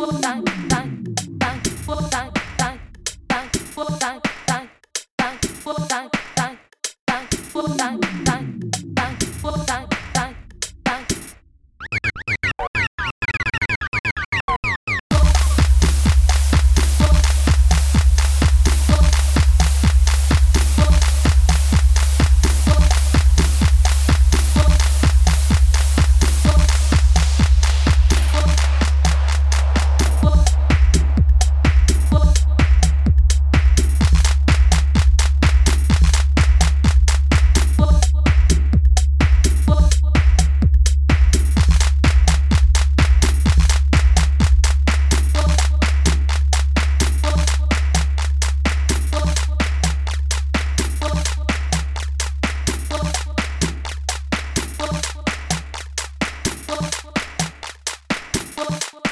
What? Oh, oh, oh.